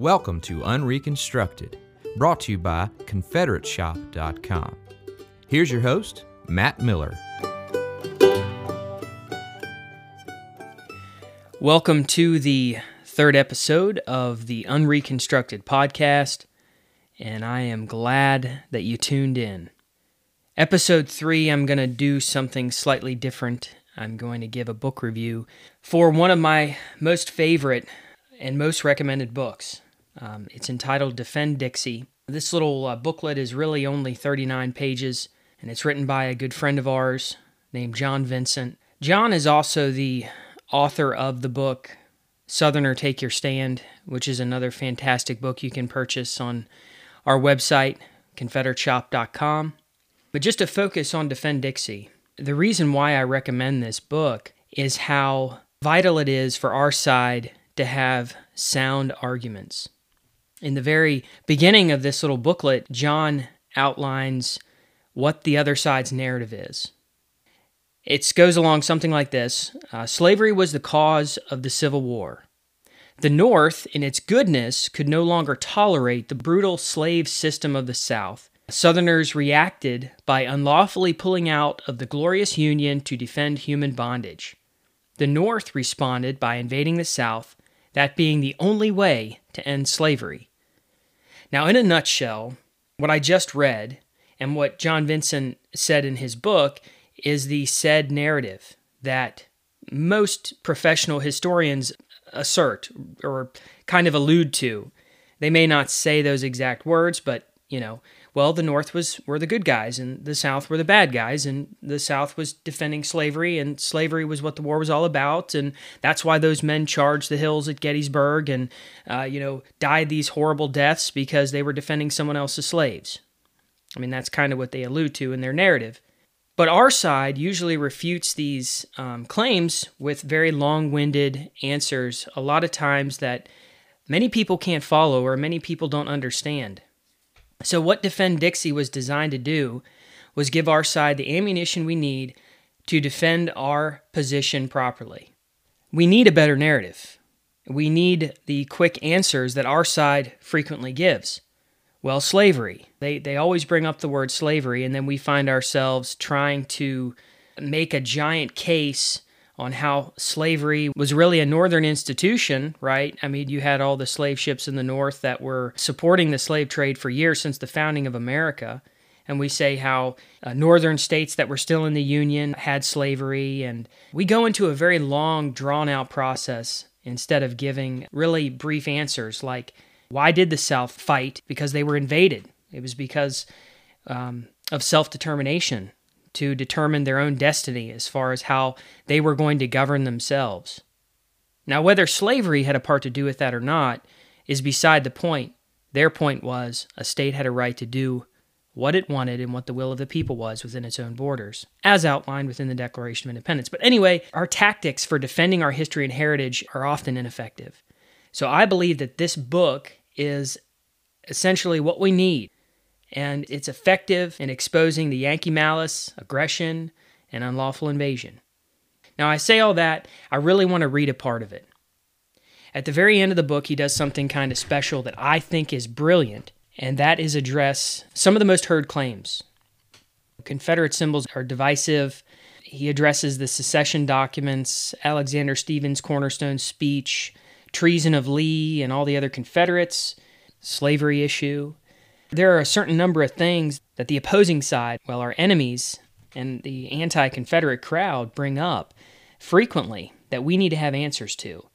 Welcome to Unreconstructed, brought to you by ConfederateShop.com. Here's your host, Matt Miller. Welcome to the third episode of the Unreconstructed podcast, and I am glad that you tuned in. Episode three, I'm going to do something slightly different. I'm going to give a book review for one of my most favorite and most recommended books. Um, it's entitled Defend Dixie. This little uh, booklet is really only 39 pages, and it's written by a good friend of ours named John Vinson. John is also the author of the book Southerner Take Your Stand, which is another fantastic book you can purchase on our website, ConfederateShop.com. But just to focus on Defend Dixie, the reason why I recommend this book is how vital it is for our side to have sound arguments. In the very beginning of this little booklet, John outlines what the other side's narrative is. It goes along something like this uh, Slavery was the cause of the Civil War. The North, in its goodness, could no longer tolerate the brutal slave system of the South. Southerners reacted by unlawfully pulling out of the glorious Union to defend human bondage. The North responded by invading the South, that being the only way to end slavery. Now, in a nutshell, what I just read and what John Vinson said in his book is the said narrative that most professional historians assert or kind of allude to. They may not say those exact words, but you know, well, the North was were the good guys and the South were the bad guys, and the South was defending slavery, and slavery was what the war was all about, and that's why those men charged the hills at Gettysburg and uh, you know died these horrible deaths because they were defending someone else's slaves. I mean, that's kind of what they allude to in their narrative. But our side usually refutes these um, claims with very long winded answers, a lot of times that many people can't follow or many people don't understand. So, what Defend Dixie was designed to do was give our side the ammunition we need to defend our position properly. We need a better narrative. We need the quick answers that our side frequently gives. Well, slavery. They, they always bring up the word slavery, and then we find ourselves trying to make a giant case on how slavery was really a northern institution, right? I mean, you had all the slave ships in the north that were supporting the slave trade for years since the founding of America. And we say how uh, northern states that were still in the Union had slavery. And we go into a very long, drawn out process instead of giving really brief answers like, why did the South fight? Because they were invaded. It was because um, of self determination to determine their own destiny as far as how they were going to govern themselves. Now, whether slavery had a part to do with that or not is beside the point. Their point was a state had a right to do what it wanted and what the will of the people was within its own borders, as outlined within the Declaration of Independence. But anyway, our tactics for defending our history and heritage are often ineffective. So I believe that this book is essentially what we need and it's effective in exposing the Yankee malice, aggression, and unlawful invasion. Now, I say all that, I really want to read a part of it. At the very end of the book, he does something kind of special that I think is brilliant, and that is address some of the most heard claims. Confederate symbols are divisive. He addresses the secession documents, Alexander Stephens' cornerstone speech, treason of Lee and all the other Confederates, slavery issue, there are a certain number of things that the opposing side, well, our enemies and the anti Confederate crowd bring up frequently that we need to have answers to.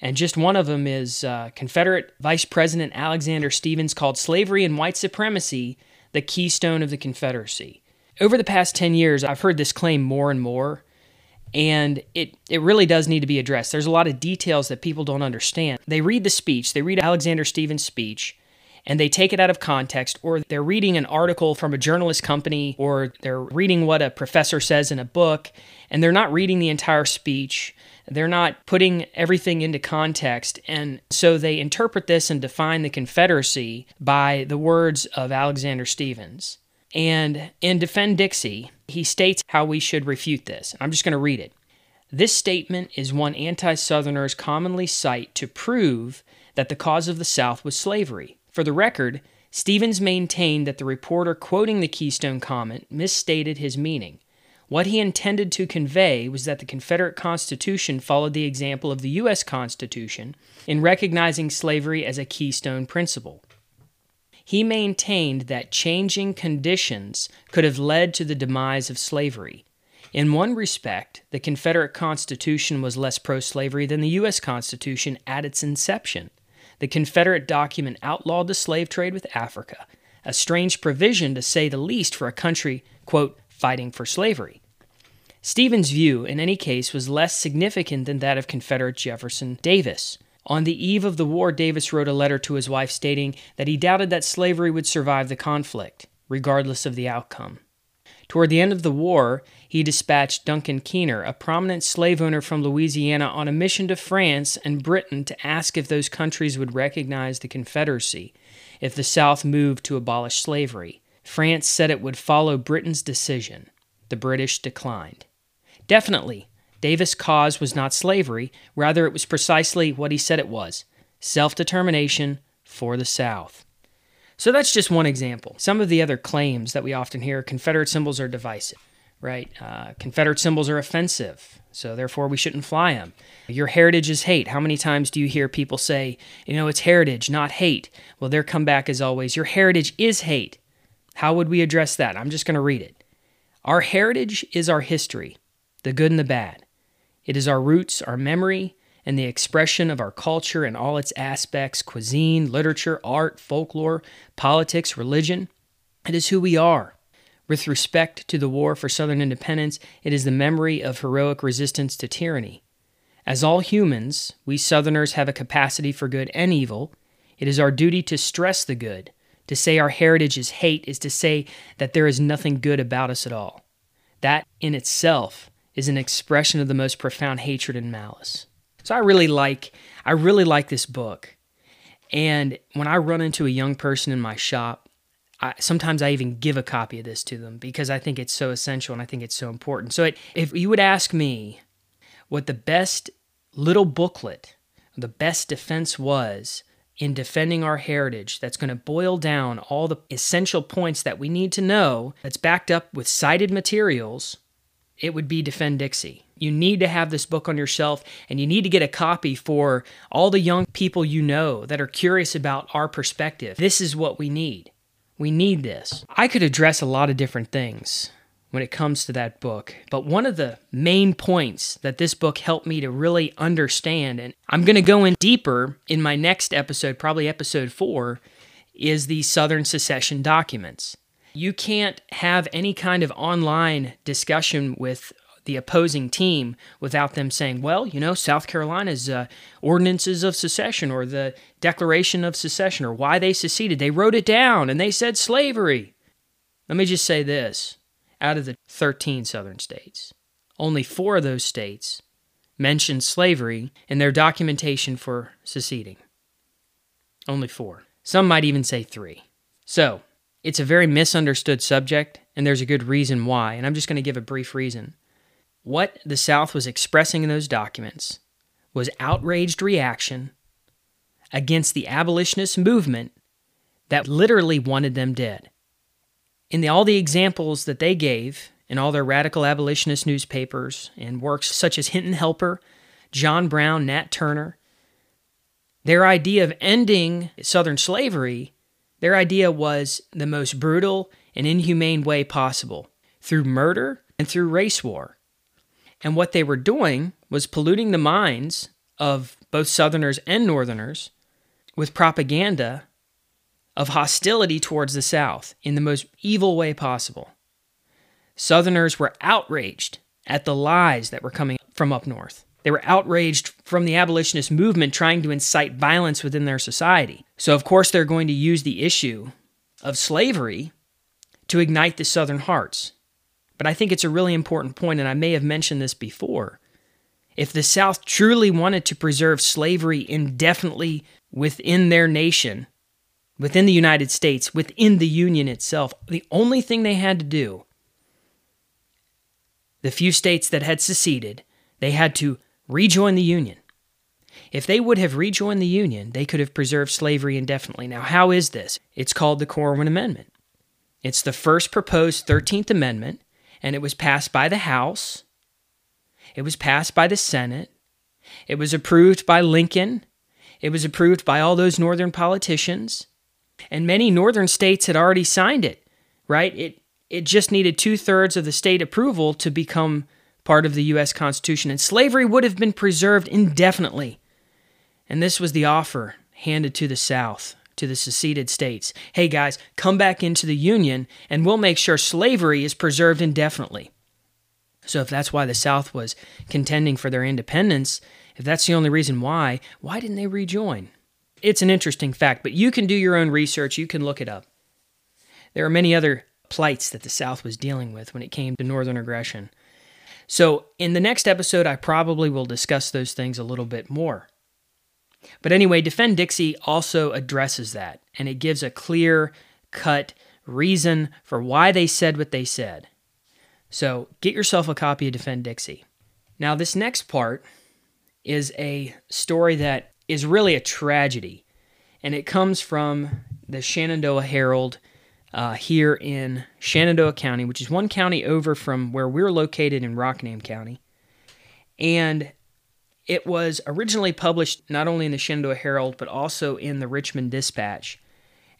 And just one of them is uh, Confederate Vice President Alexander Stephens called slavery and white supremacy the keystone of the Confederacy. Over the past 10 years, I've heard this claim more and more, and it, it really does need to be addressed. There's a lot of details that people don't understand. They read the speech, they read Alexander Stephens' speech, and they take it out of context, or they're reading an article from a journalist company, or they're reading what a professor says in a book, and they're not reading the entire speech. They're not putting everything into context. And so they interpret this and define the Confederacy by the words of Alexander Stephens. And in Defend Dixie, he states how we should refute this. I'm just going to read it. This statement is one anti Southerners commonly cite to prove that the cause of the South was slavery. For the record, Stephens maintained that the reporter quoting the Keystone comment misstated his meaning. What he intended to convey was that the Confederate Constitution followed the example of the U.S. Constitution in recognizing slavery as a keystone principle. He maintained that changing conditions could have led to the demise of slavery. In one respect, the Confederate Constitution was less pro slavery than the U.S. Constitution at its inception. The Confederate document outlawed the slave trade with Africa, a strange provision to say the least for a country, quote, fighting for slavery. Stephens' view, in any case, was less significant than that of Confederate Jefferson Davis. On the eve of the war, Davis wrote a letter to his wife stating that he doubted that slavery would survive the conflict, regardless of the outcome. Toward the end of the war, he dispatched Duncan Kenner, a prominent slave owner from Louisiana, on a mission to France and Britain to ask if those countries would recognize the Confederacy if the South moved to abolish slavery. France said it would follow Britain's decision. The British declined. Definitely, Davis' cause was not slavery, rather, it was precisely what he said it was self determination for the South. So that's just one example. Some of the other claims that we often hear Confederate symbols are divisive, right? Uh, Confederate symbols are offensive, so therefore we shouldn't fly them. Your heritage is hate. How many times do you hear people say, you know, it's heritage, not hate? Well, their comeback is always, your heritage is hate. How would we address that? I'm just going to read it. Our heritage is our history the good and the bad. It is our roots, our memory, and the expression of our culture in all its aspects cuisine, literature, art, folklore, politics, religion. It is who we are. With respect to the war for Southern independence, it is the memory of heroic resistance to tyranny. As all humans, we Southerners have a capacity for good and evil. It is our duty to stress the good. To say our heritage is hate is to say that there is nothing good about us at all. That in itself is an expression of the most profound hatred and malice. So I really like I really like this book. And when I run into a young person in my shop, I, sometimes I even give a copy of this to them because I think it's so essential and I think it's so important. So it, if you would ask me what the best little booklet, the best defense was in defending our heritage that's going to boil down all the essential points that we need to know that's backed up with cited materials it would be Defend Dixie. You need to have this book on your shelf and you need to get a copy for all the young people you know that are curious about our perspective. This is what we need. We need this. I could address a lot of different things when it comes to that book, but one of the main points that this book helped me to really understand, and I'm going to go in deeper in my next episode, probably episode four, is the Southern secession documents. You can't have any kind of online discussion with the opposing team without them saying, well, you know, South Carolina's uh, ordinances of secession or the Declaration of Secession or why they seceded. They wrote it down and they said slavery. Let me just say this out of the 13 southern states, only four of those states mentioned slavery in their documentation for seceding. Only four. Some might even say three. So, it's a very misunderstood subject, and there's a good reason why, and I'm just going to give a brief reason. What the South was expressing in those documents was outraged reaction against the abolitionist movement that literally wanted them dead. In the, all the examples that they gave in all their radical abolitionist newspapers and works such as Hinton Helper, John Brown, Nat Turner, their idea of ending Southern slavery their idea was the most brutal and inhumane way possible through murder and through race war. And what they were doing was polluting the minds of both Southerners and Northerners with propaganda of hostility towards the South in the most evil way possible. Southerners were outraged at the lies that were coming from up north. They were outraged from the abolitionist movement trying to incite violence within their society. So, of course, they're going to use the issue of slavery to ignite the Southern hearts. But I think it's a really important point, and I may have mentioned this before. If the South truly wanted to preserve slavery indefinitely within their nation, within the United States, within the Union itself, the only thing they had to do, the few states that had seceded, they had to rejoin the Union. If they would have rejoined the Union, they could have preserved slavery indefinitely. Now, how is this? It's called the Corwin Amendment. It's the first proposed 13th Amendment, and it was passed by the House. It was passed by the Senate. It was approved by Lincoln. It was approved by all those northern politicians. And many northern states had already signed it, right? It, it just needed two thirds of the state approval to become part of the U.S. Constitution, and slavery would have been preserved indefinitely. And this was the offer handed to the South, to the seceded states. Hey guys, come back into the Union, and we'll make sure slavery is preserved indefinitely. So, if that's why the South was contending for their independence, if that's the only reason why, why didn't they rejoin? It's an interesting fact, but you can do your own research, you can look it up. There are many other plights that the South was dealing with when it came to Northern aggression. So, in the next episode, I probably will discuss those things a little bit more. But anyway, Defend Dixie also addresses that, and it gives a clear cut reason for why they said what they said. So get yourself a copy of Defend Dixie. Now, this next part is a story that is really a tragedy, and it comes from the Shenandoah Herald uh, here in Shenandoah County, which is one county over from where we're located in Rockingham County. And it was originally published not only in the Shenandoah Herald, but also in the Richmond Dispatch.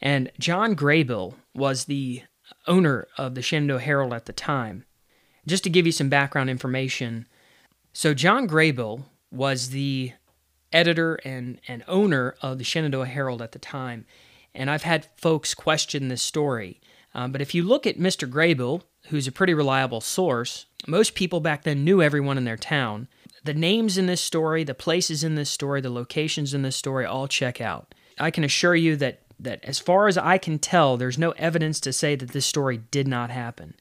And John Grabill was the owner of the Shenandoah Herald at the time. Just to give you some background information, so John Grabill was the editor and, and owner of the Shenandoah Herald at the time. And I've had folks question this story. Um, but if you look at Mr. Grabill, who's a pretty reliable source, most people back then knew everyone in their town. The names in this story, the places in this story, the locations in this story all check out. I can assure you that, that as far as I can tell, there's no evidence to say that this story did not happen.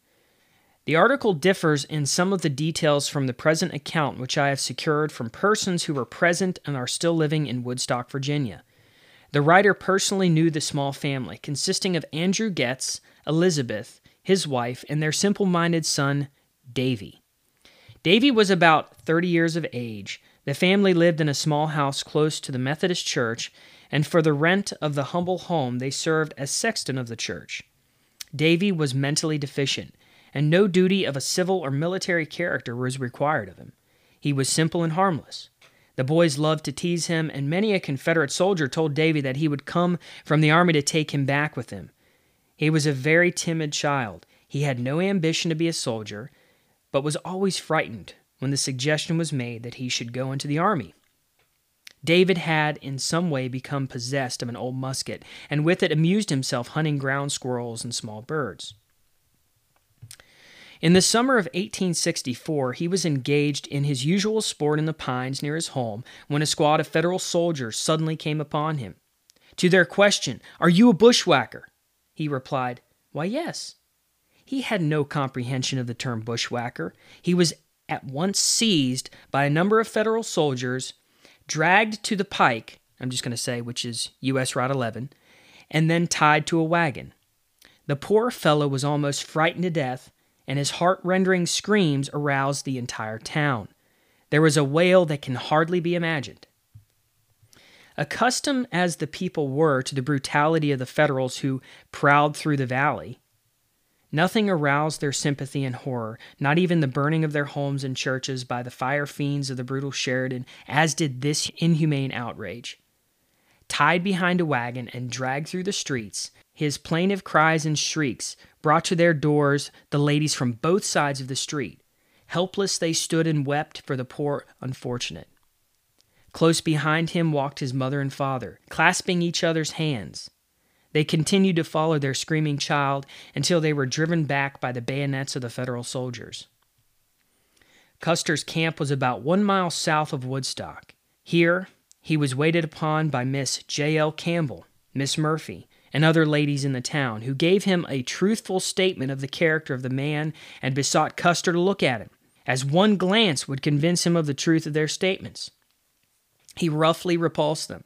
The article differs in some of the details from the present account which I have secured from persons who were present and are still living in Woodstock, Virginia. The writer personally knew the small family, consisting of Andrew Getz, Elizabeth, his wife, and their simple minded son, Davy. Davy was about 30 years of age. The family lived in a small house close to the Methodist church, and for the rent of the humble home, they served as sexton of the church. Davy was mentally deficient, and no duty of a civil or military character was required of him. He was simple and harmless. The boys loved to tease him, and many a Confederate soldier told Davy that he would come from the army to take him back with him. He was a very timid child. He had no ambition to be a soldier, but was always frightened when the suggestion was made that he should go into the army. David had in some way become possessed of an old musket, and with it amused himself hunting ground squirrels and small birds. In the summer of 1864, he was engaged in his usual sport in the pines near his home when a squad of Federal soldiers suddenly came upon him. To their question, Are you a bushwhacker? He replied, Why, yes. He had no comprehension of the term bushwhacker. He was at once seized by a number of Federal soldiers, dragged to the pike, I'm just going to say, which is U.S. Route 11, and then tied to a wagon. The poor fellow was almost frightened to death and his heart rending screams aroused the entire town. There was a wail that can hardly be imagined. Accustomed as the people were to the brutality of the Federals who prowled through the valley, nothing aroused their sympathy and horror, not even the burning of their homes and churches by the fire fiends of the brutal Sheridan, as did this inhumane outrage. Tied behind a wagon and dragged through the streets, his plaintive cries and shrieks brought to their doors the ladies from both sides of the street. Helpless they stood and wept for the poor unfortunate. Close behind him walked his mother and father, clasping each other's hands. They continued to follow their screaming child until they were driven back by the bayonets of the Federal soldiers. Custer's camp was about one mile south of Woodstock. Here, he was waited upon by Miss J. L. Campbell, Miss Murphy, and other ladies in the town, who gave him a truthful statement of the character of the man and besought Custer to look at him, as one glance would convince him of the truth of their statements. He roughly repulsed them.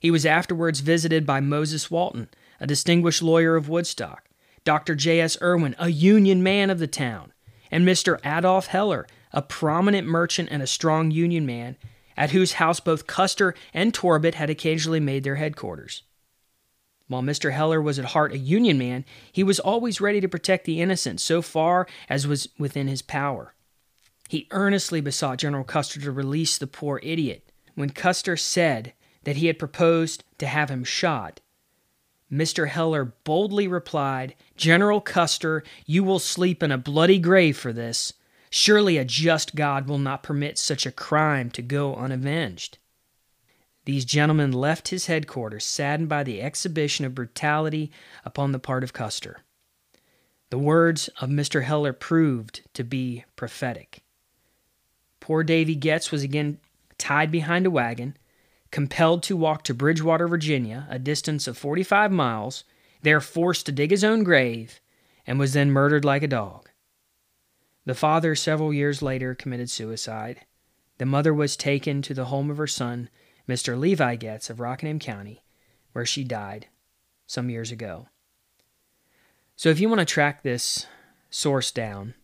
He was afterwards visited by Moses Walton, a distinguished lawyer of Woodstock, Dr. J.S. Irwin, a Union man of the town, and Mr. Adolf Heller, a prominent merchant and a strong Union man, at whose house both Custer and Torbert had occasionally made their headquarters. While Mr. Heller was at heart a Union man, he was always ready to protect the innocent so far as was within his power. He earnestly besought General Custer to release the poor idiot. When Custer said that he had proposed to have him shot, Mr. Heller boldly replied, General Custer, you will sleep in a bloody grave for this. Surely a just God will not permit such a crime to go unavenged. These gentlemen left his headquarters saddened by the exhibition of brutality upon the part of Custer. The words of Mr. Heller proved to be prophetic. Poor Davy Getz was again tied behind a wagon, compelled to walk to Bridgewater, Virginia, a distance of 45 miles, there forced to dig his own grave, and was then murdered like a dog. The father, several years later, committed suicide. The mother was taken to the home of her son, Mr. Levi Getz of Rockingham County, where she died some years ago. So, if you want to track this source down,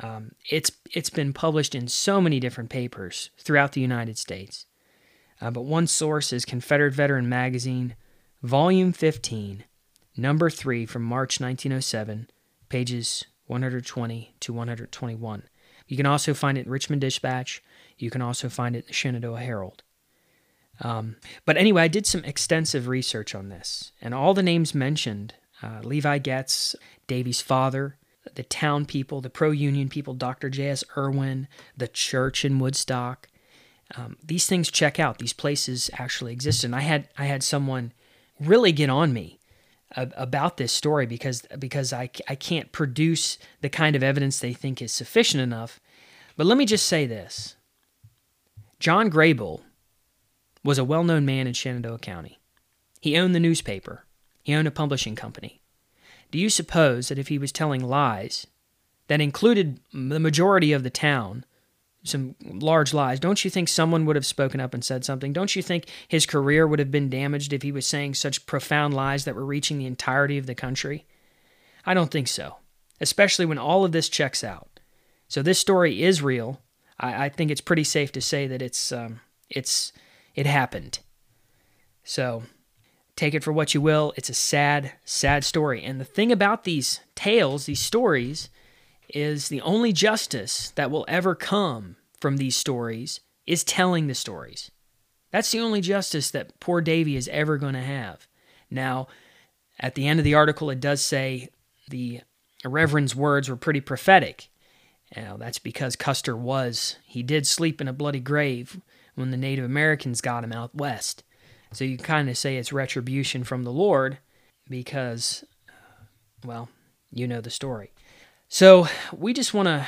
um, it's it's been published in so many different papers throughout the United States. Uh, but one source is Confederate Veteran Magazine, Volume 15, Number 3 from March 1907, pages 120 to 121. You can also find it in Richmond Dispatch. You can also find it in the Shenandoah Herald. Um, but anyway, I did some extensive research on this, and all the names mentioned uh, Levi Getz, Davy's father, the town people, the pro union people, Dr. J.S. Irwin, the church in Woodstock. Um, these things check out. These places actually exist. And I had, I had someone really get on me about this story because because I, I can't produce the kind of evidence they think is sufficient enough. But let me just say this John Grabill was a well known man in Shenandoah County. He owned the newspaper, he owned a publishing company. Do you suppose that if he was telling lies that included the majority of the town, some large lies. Don't you think someone would have spoken up and said something? Don't you think his career would have been damaged if he was saying such profound lies that were reaching the entirety of the country? I don't think so, especially when all of this checks out. So this story is real. I, I think it's pretty safe to say that it's um, it's it happened. So take it for what you will. It's a sad, sad story. And the thing about these tales, these stories, is the only justice that will ever come from these stories is telling the stories. That's the only justice that poor Davy is ever going to have. Now, at the end of the article, it does say the Reverend's words were pretty prophetic. Now, that's because Custer was, he did sleep in a bloody grave when the Native Americans got him out west. So you kind of say it's retribution from the Lord because, well, you know the story. So we just want to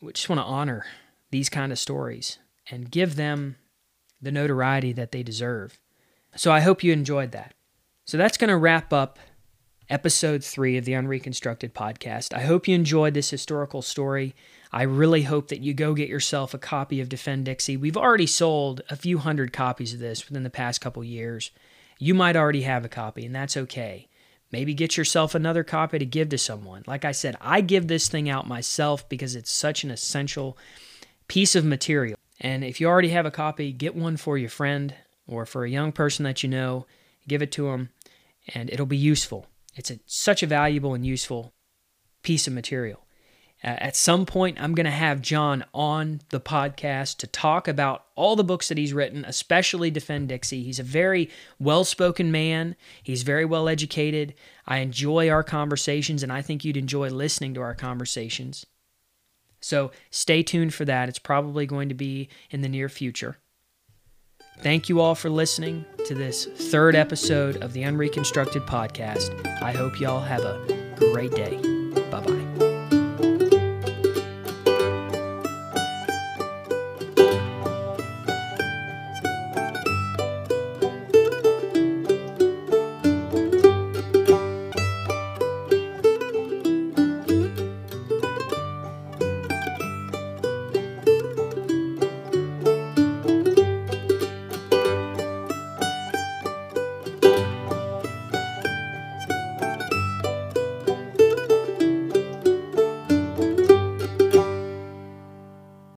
we just want to honor these kind of stories and give them the notoriety that they deserve. So I hope you enjoyed that. So that's going to wrap up episode 3 of the Unreconstructed podcast. I hope you enjoyed this historical story. I really hope that you go get yourself a copy of Defend Dixie. We've already sold a few hundred copies of this within the past couple years. You might already have a copy, and that's okay. Maybe get yourself another copy to give to someone. Like I said, I give this thing out myself because it's such an essential piece of material. And if you already have a copy, get one for your friend or for a young person that you know. Give it to them, and it'll be useful. It's a, such a valuable and useful piece of material. Uh, at some point, I'm going to have John on the podcast to talk about all the books that he's written, especially Defend Dixie. He's a very well spoken man, he's very well educated. I enjoy our conversations, and I think you'd enjoy listening to our conversations. So stay tuned for that. It's probably going to be in the near future. Thank you all for listening to this third episode of the Unreconstructed podcast. I hope y'all have a great day.